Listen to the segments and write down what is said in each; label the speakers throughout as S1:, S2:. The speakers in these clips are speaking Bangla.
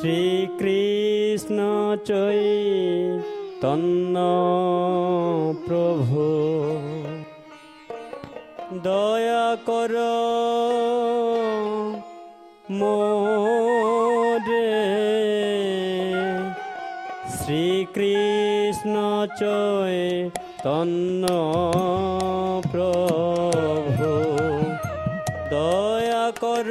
S1: শ্রীকৃষ্ণ চৈ তন্ন প্রভু। দয়া কর শ্রীকৃষ্ণ চৈ তন্ন প্রভু। দয়া কর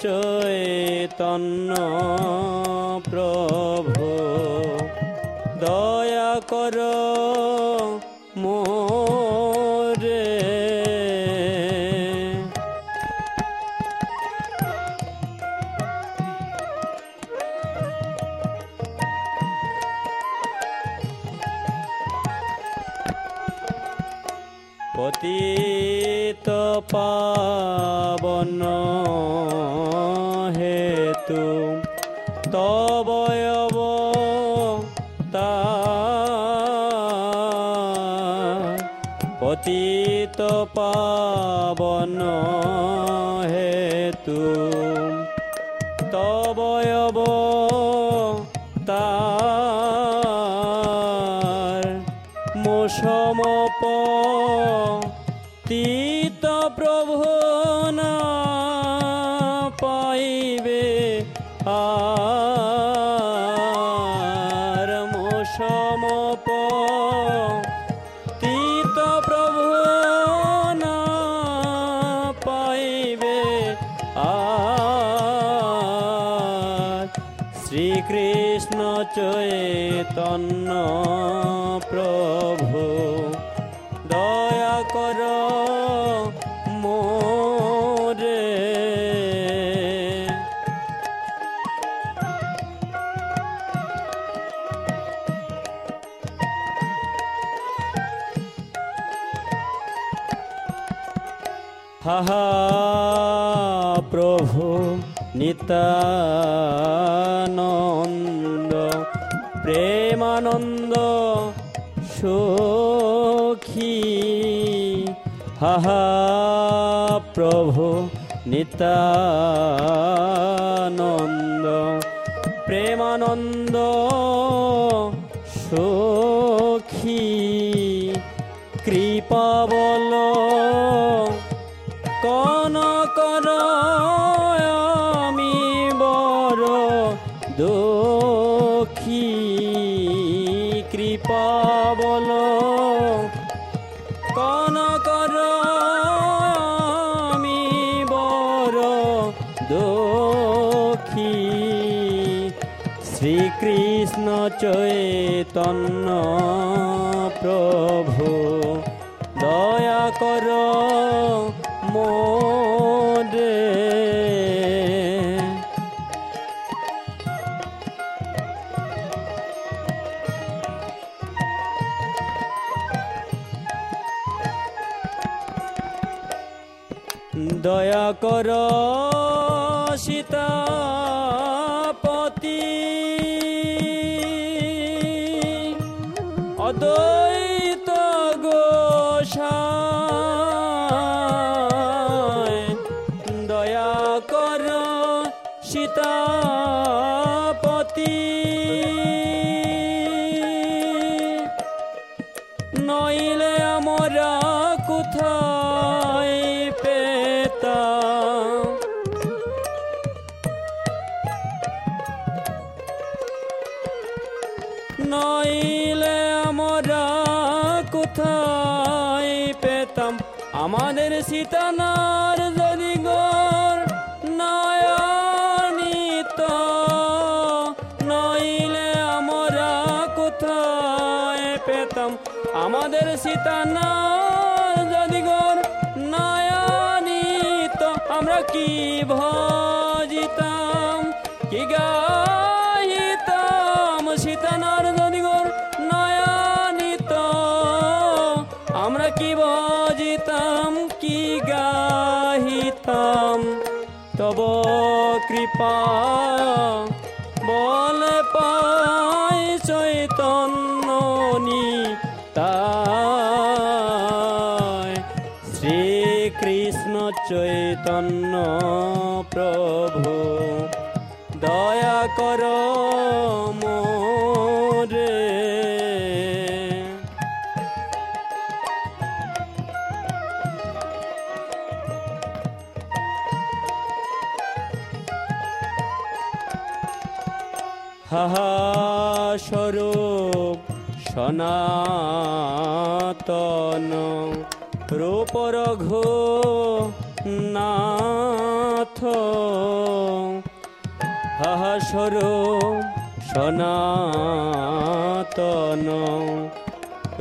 S1: চৈতন্য প্রভু দয়া কর পতিত পাবন হেতু তবয়ব পতিত পাবন হেতু তবয়ব মোসমপ তীত প্রভু না পাইবে আর চৈতন্য প্রভু দয়া কর মোরে। হাহা প্রভু নিতানন্দ। প্রেমানন্দ সখী। হাহা প্রভু নিতানন্দ। প্রেমানন্দ সখী। কৃপা বল কন কর আমি বড় দুঃখী শ্রীকৃষ্ণ চৈতন্য প্রভু দয়া কর দয়া কর সীতাপতি অদ্বৈত গোসাই। দয়া কর সীতাপতি। নইলে আমরা কোথায় আমাদের সীতানার যদি গর নয়নিত, নইলে আমরা কোথায় পেতাম? আমাদের সীতানার যদি গর নয়নিত, আমরা কি ভজিতাম? কি গাহিতাম গাহিতাম তব কৃপা। বলে পাই চৈতন্য শ্রীকৃষ্ণ চৈতন্য প্রভু দয়া কর মোরে। হাহা স্বরূপ সনাতন রূপরঘ নাথ। হাহা স্বরূপ সনাতন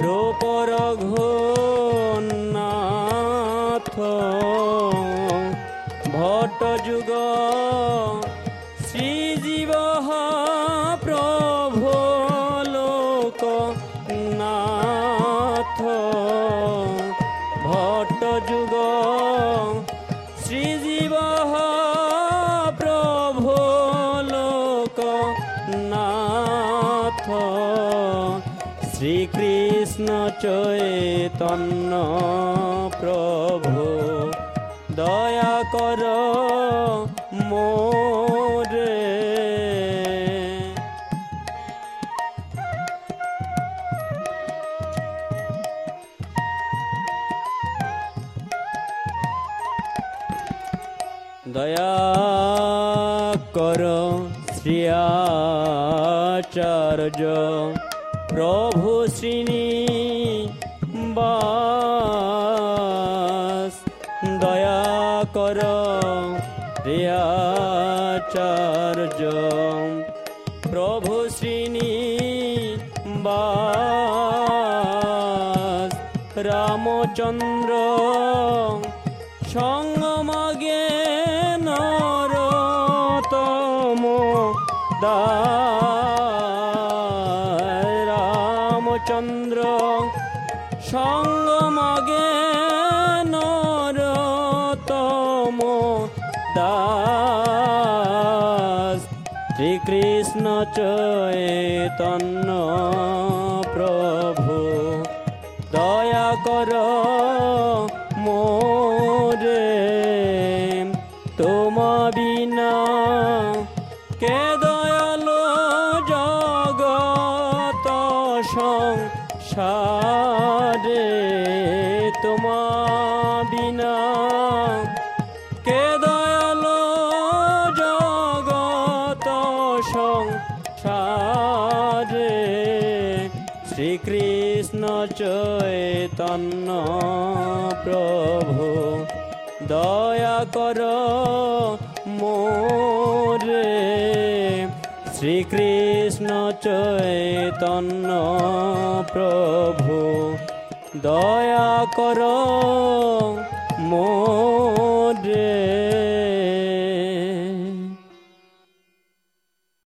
S1: রূপরঘ নাথ। ভট্ট যুগ শ্রীকৃষ্ণ চৈতন্য প্রভু দয়া কর মোরে। দয়া কর শ্রিয়াচার্য প্রভু শ্রীনি বাস। দয়া কর শ্রিয়াচার্য প্রভু শ্রীনি বাস। রামচন্দ্র সঙ্গমাগে নরতম দায় দাস। শ্রীকৃষ্ণ চৈতন্য প্রভু দয়া কর মোরে। তোমা শ্রীকৃষ্ণ চৈতন্য প্রভু দয়া কর মোরে। শ্রীকৃষ্ণ চৈতন্য প্রভু দয়া কর মোরে।